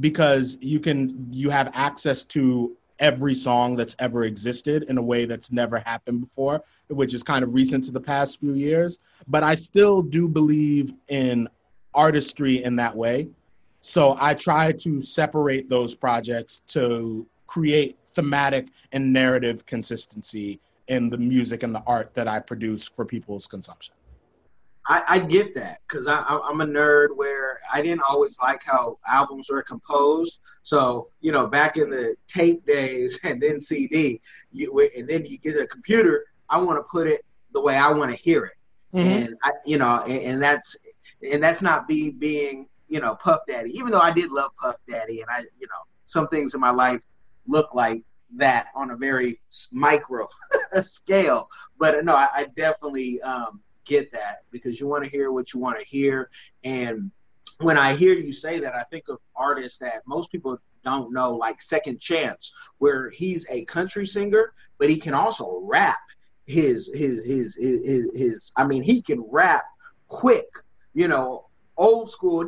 because you can you have access to every song that's ever existed in a way that's never happened before, which is kind of recent to the past few years. But I still do believe in artistry in that way so I try to separate those projects to create thematic and narrative consistency in the music and the art that I produce for people's consumption. I, I get that because I'm a nerd where I didn't always like how albums were composed. So you know, back in the tape days and then CD, you, and then you get a computer. I want to put it the way I want to hear it. mm-hmm. and I, you know, and, and, that's and that's not be being you know Puff Daddy. Even though I did love Puff Daddy, and I you know some things in my life look like that on a very micro scale. But no, I, I definitely um, get that because you want to hear what you want to hear. And when I hear you say that, I think of artists that most people don't know, like Second Chance, where he's a country singer, but he can also rap his his his his, his, his I mean, he can rap quick, you know, old school,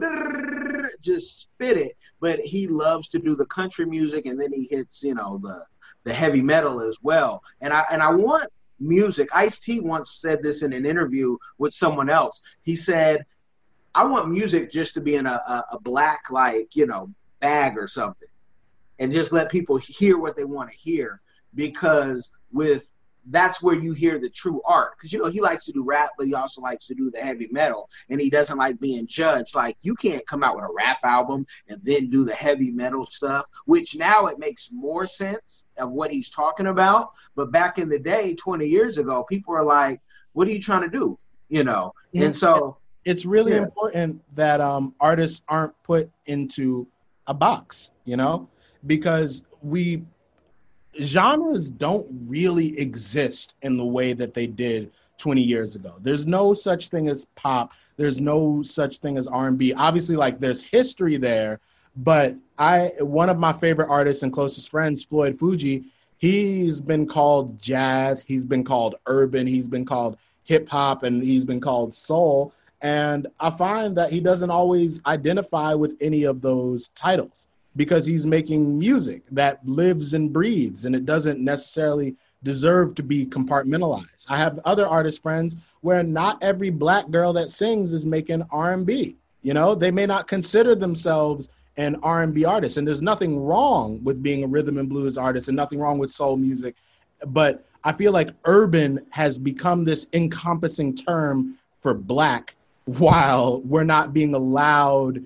just spit it. But he loves to do the country music, and then he hits, you know, the the heavy metal as well. And I and I want music. Ice T once said this in an interview with someone else. He said, "I want music just to be in a, a, a black like you know bag or something, and just let people hear what they want to hear." Because with that's where you hear the true art. Because you know he likes to do rap, but he also likes to do the heavy metal, and he doesn't like being judged. Like you can't come out with a rap album and then do the heavy metal stuff. Which now it makes more sense of what he's talking about. But back in the day, 20 years ago, people are like, "What are you trying to do?" You know, yeah. and so it's really yeah. important that um, artists aren't put into a box. You know, because we genres don't really exist in the way that they did 20 years ago. There's no such thing as pop. There's no such thing as R&B. Obviously like there's history there, but I one of my favorite artists and closest friends, Floyd Fuji, he's been called jazz, he's been called urban, he's been called hip hop and he's been called soul and I find that he doesn't always identify with any of those titles because he's making music that lives and breathes and it doesn't necessarily deserve to be compartmentalized. I have other artist friends where not every black girl that sings is making R&B. You know, they may not consider themselves an R&B artist and there's nothing wrong with being a rhythm and blues artist and nothing wrong with soul music, but I feel like urban has become this encompassing term for black while we're not being allowed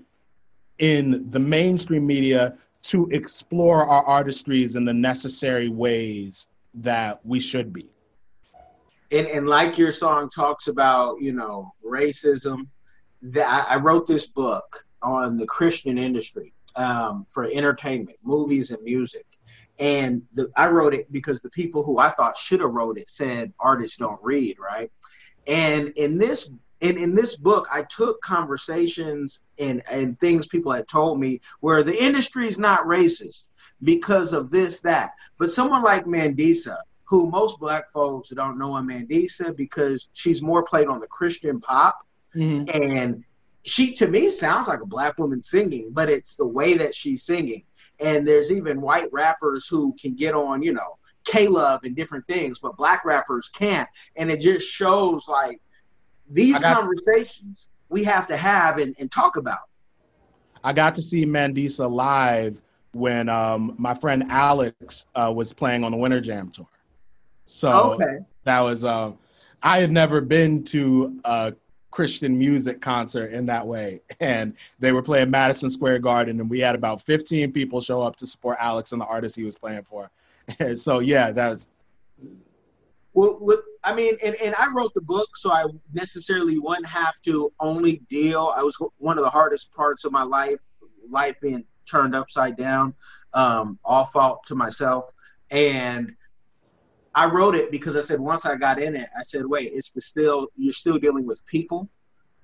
in the mainstream media to explore our artistries in the necessary ways that we should be. And, and like your song talks about, you know, racism, that I wrote this book on the Christian industry um, for entertainment, movies and music. And the, I wrote it because the people who I thought should have wrote it said artists don't read, right? And in this and in this book i took conversations and and things people had told me where the industry is not racist because of this that. But someone like mandisa who most black folks don't know a mandisa because she's more played on the christian pop. Mm-hmm. and she to me sounds like a black woman singing but it's the way that she's singing. And there's even white rappers who can get on you know k-love and different things but black rappers can't. And it just shows like these got, conversations we have to have and, and talk about. I got to see Mandisa live when um, my friend Alex uh, was playing on the Winter Jam tour. So okay. that was um, I had never been to a Christian music concert in that way, and they were playing Madison Square Garden, and we had about 15 people show up to support Alex and the artist he was playing for. And so yeah, that was well, I mean, and, and I wrote the book, so I necessarily wouldn't have to only deal. I was one of the hardest parts of my life, life being turned upside down, um, all fault to myself. And I wrote it because I said once I got in it, I said, wait, it's the still you're still dealing with people,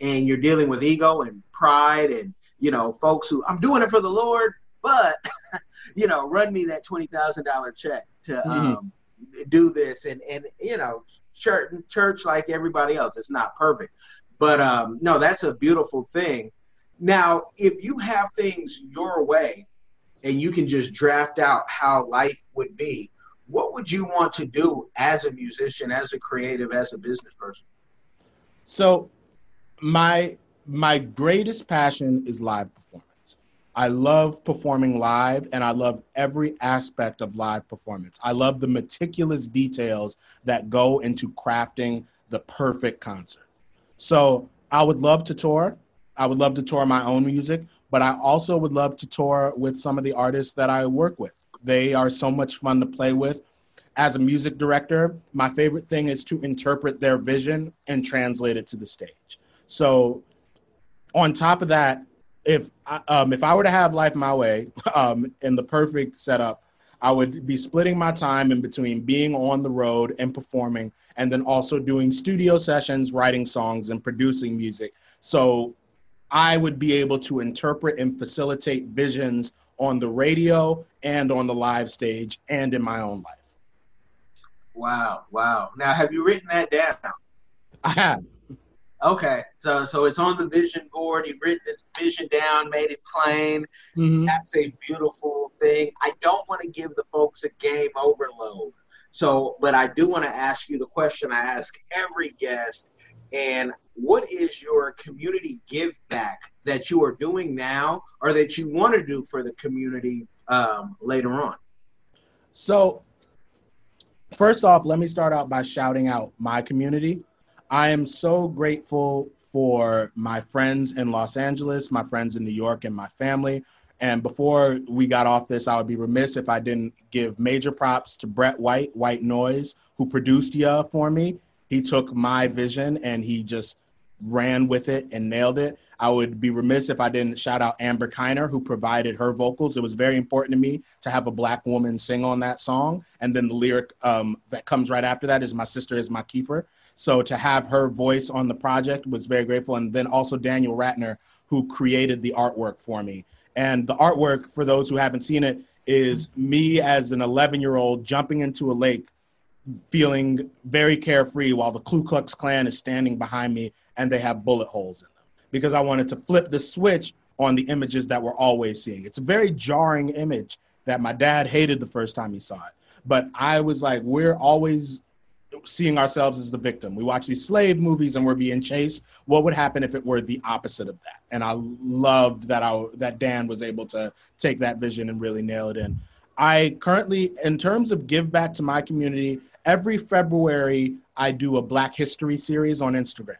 and you're dealing with ego and pride, and you know, folks who I'm doing it for the Lord, but you know, run me that twenty thousand dollar check to. Mm-hmm. Do this and and you know church church like everybody else it's not perfect. But um no that's a beautiful thing. Now if you have things your way and you can just draft out how life would be what would you want to do as a musician as a creative as a business person? So my my greatest passion is live I love performing live and I love every aspect of live performance. I love the meticulous details that go into crafting the perfect concert. So I would love to tour. I would love to tour my own music, but I also would love to tour with some of the artists that I work with. They are so much fun to play with. as a music director, my favorite thing is to interpret their vision and translate it to the stage. So, on top of that, if I, um, if I were to have life my way um, in the perfect setup, I would be splitting my time in between being on the road and performing, and then also doing studio sessions, writing songs, and producing music. So I would be able to interpret and facilitate visions on the radio and on the live stage and in my own life. Wow, wow. Now, have you written that down? I have. Okay, so so it's on the vision board. You've written the vision down, made it plain. Mhm. That's a beautiful thing. I don't want to give the folks a game overload. So, but I do want to ask you the question I ask every guest. And what is your community give back that you are doing now or that you want to do for the community um, later on? So, first off, let me start out by shouting out my community. I am so grateful for my friends in Los Angeles, my friends in New York, and my family. And before we got off this, I would be remiss if I didn't give major props to Brett White, White Noise, who produced Ya for me. He took my vision and he just ran with it and nailed it. I would be remiss if I didn't shout out Amber Kiner, who provided her vocals. It was very important to me to have a black woman sing on that song. And then the lyric um, that comes right after that is My Sister is My Keeper. So to have her voice on the project was very grateful. And then also Daniel Ratner, who created the artwork for me. And the artwork, for those who haven't seen it, is me as an 11 year old jumping into a lake, feeling very carefree while the Ku Klux Klan is standing behind me and they have bullet holes in them because I wanted to flip the switch on the images that we're always seeing. It's a very jarring image that my dad hated the first time he saw it. But I was like, we're always seeing ourselves as the victim. We watch these slave movies and we're being chased. What would happen if it were the opposite of that? And I loved that I that Dan was able to take that vision and really nail it in. I currently, in terms of give back to my community, every February I do a Black History series on Instagram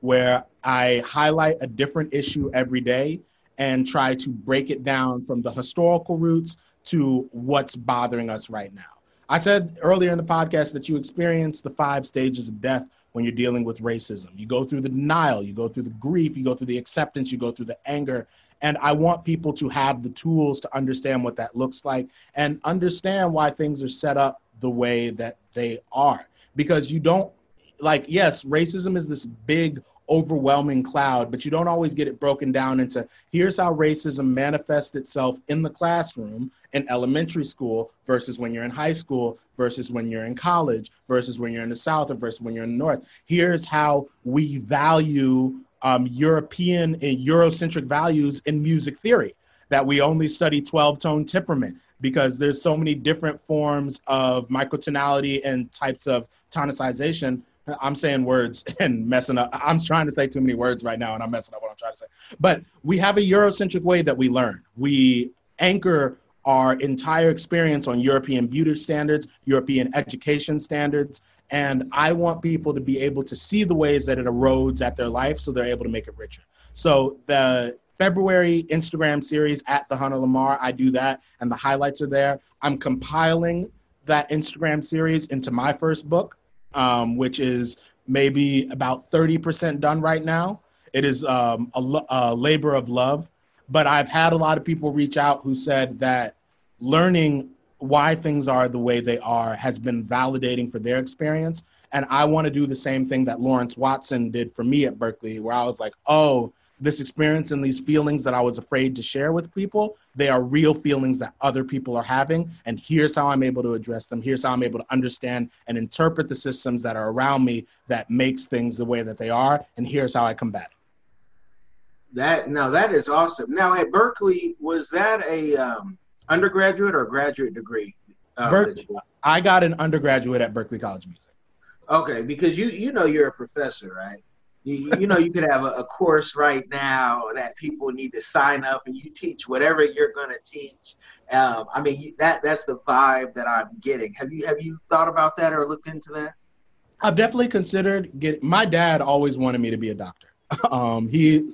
where I highlight a different issue every day and try to break it down from the historical roots to what's bothering us right now. I said earlier in the podcast that you experience the five stages of death when you're dealing with racism. You go through the denial, you go through the grief, you go through the acceptance, you go through the anger. And I want people to have the tools to understand what that looks like and understand why things are set up the way that they are. Because you don't, like, yes, racism is this big overwhelming cloud, but you don't always get it broken down into here's how racism manifests itself in the classroom in elementary school versus when you're in high school versus when you're in college versus when you're in the South or versus when you're in the North. Here's how we value um, European and Eurocentric values in music theory that we only study 12 tone temperament because there's so many different forms of microtonality and types of tonicization I'm saying words and messing up. I'm trying to say too many words right now and I'm messing up what I'm trying to say. But we have a Eurocentric way that we learn. We anchor our entire experience on European beauty standards, European education standards. And I want people to be able to see the ways that it erodes at their life so they're able to make it richer. So the February Instagram series at the Hunter Lamar, I do that and the highlights are there. I'm compiling that Instagram series into my first book um, which is maybe about 30% done right now. It is um, a, a labor of love. But I've had a lot of people reach out who said that learning why things are the way they are has been validating for their experience. And I want to do the same thing that Lawrence Watson did for me at Berklee, where I was like, oh, this experience and these feelings that I was afraid to share with people, they are real feelings that other people are having. And here's how I'm able to address them. Here's how I'm able to understand and interpret the systems that are around me that makes things the way that they are. And here's how I combat it. That now that is awesome. Now at Berklee, was that a um, undergraduate or graduate degree? Berk- that you got? I got an undergraduate at Berklee College of Music. Okay, because you you know you're a professor, right? You, you know you could have a, a course right now that people need to sign up, and you teach whatever you're going to teach. Um, I mean that that's the vibe that I'm getting. Have you have you thought about that or looked into that? I've definitely considered get my dad always wanted me to be a doctor. um, he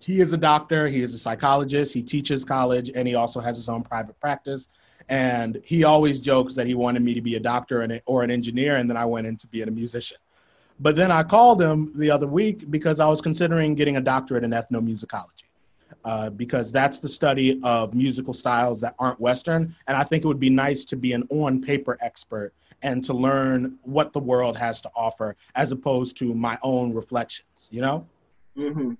he is a doctor, he is a psychologist, he teaches college, and he also has his own private practice. And he always jokes that he wanted me to be a doctor and, or an engineer, and then I went into being a musician. But then I called him the other week because I was considering getting a doctorate in ethnomusicology. Uh, because that's the study of musical styles that aren't Western. And I think it would be nice to be an on paper expert and to learn what the world has to offer as opposed to my own reflections, you know? Mm-hmm.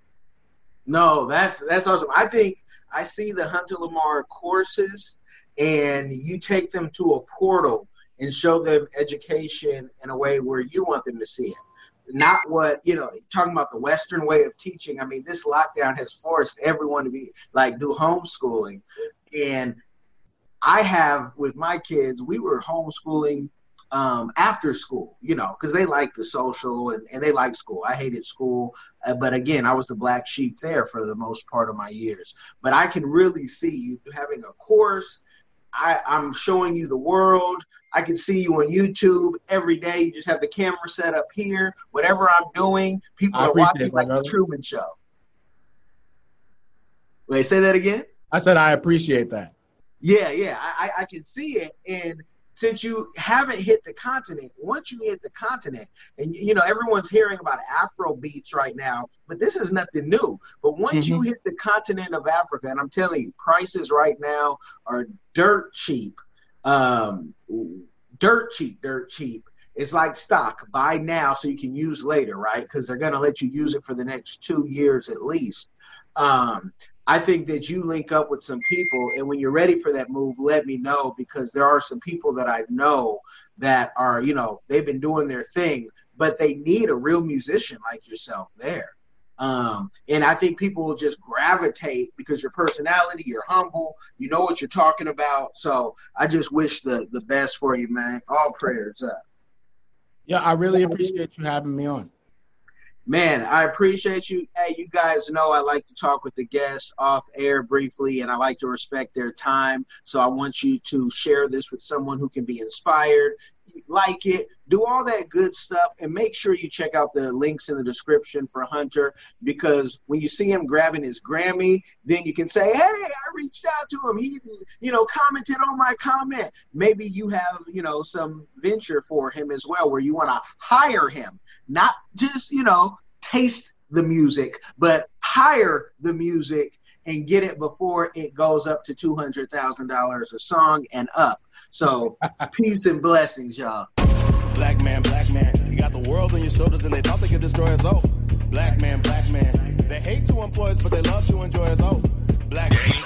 No, that's that's awesome. I think I see the Hunter Lamar courses and you take them to a portal and show them education in a way where you want them to see it not what you know talking about the western way of teaching. I mean this lockdown has forced everyone to be like do homeschooling. And i have with my kids we were homeschooling um, after school you know because they like the social and, and they like school. I hated school. Uh, but again i was the black sheep there for the most part of my years. But i can really see you having a course I, I'm showing you the world. I can see you on YouTube every day. You just have the camera set up here. Whatever I'm doing, people are watching like the Truman Show. Wait, say that again. I said I appreciate that. Yeah, yeah, I, I can see it, and since you haven't hit the continent, once you hit the continent, and you know everyone's hearing about Afro beats right now, but this is nothing new. But once mm-hmm. you hit the continent of Africa, and I'm telling you, prices right now are dirt cheap, um, dirt cheap, dirt cheap. It's like stock. Buy now so you can use later, right? Because they're gonna let you use it for the next two years at least. Um, I think that you link up with some people, and when you're ready for that move, let me know because there are some people that I know that are, you know, they've been doing their thing, but they need a real musician like yourself there. Um, and I think people will just gravitate because your personality, you're humble, you know what you're talking about. So I just wish the the best for you, man. All prayers up. Yeah, I really appreciate you having me on. Man, I appreciate you. Hey, you guys know I like to talk with the guests off air briefly, and I like to respect their time. So I want you to share this with someone who can be inspired, like it, do all that good stuff, and make sure you check out the links in the description for Hunter because when you see him grabbing his Grammy, then you can say, "Hey, I reached out to him. He, you know, commented on my comment." Maybe you have, you know, some venture for him as well, where you want to hire him not just, you know, taste the music, but hire the music and get it before it goes up to $200,000 a song and up. So, peace and blessings, y'all. Black man, black man, you got the world on your shoulders and they thought they could destroy us all. Black man, black man, they hate to employ us, but they love to enjoy us all. Black man.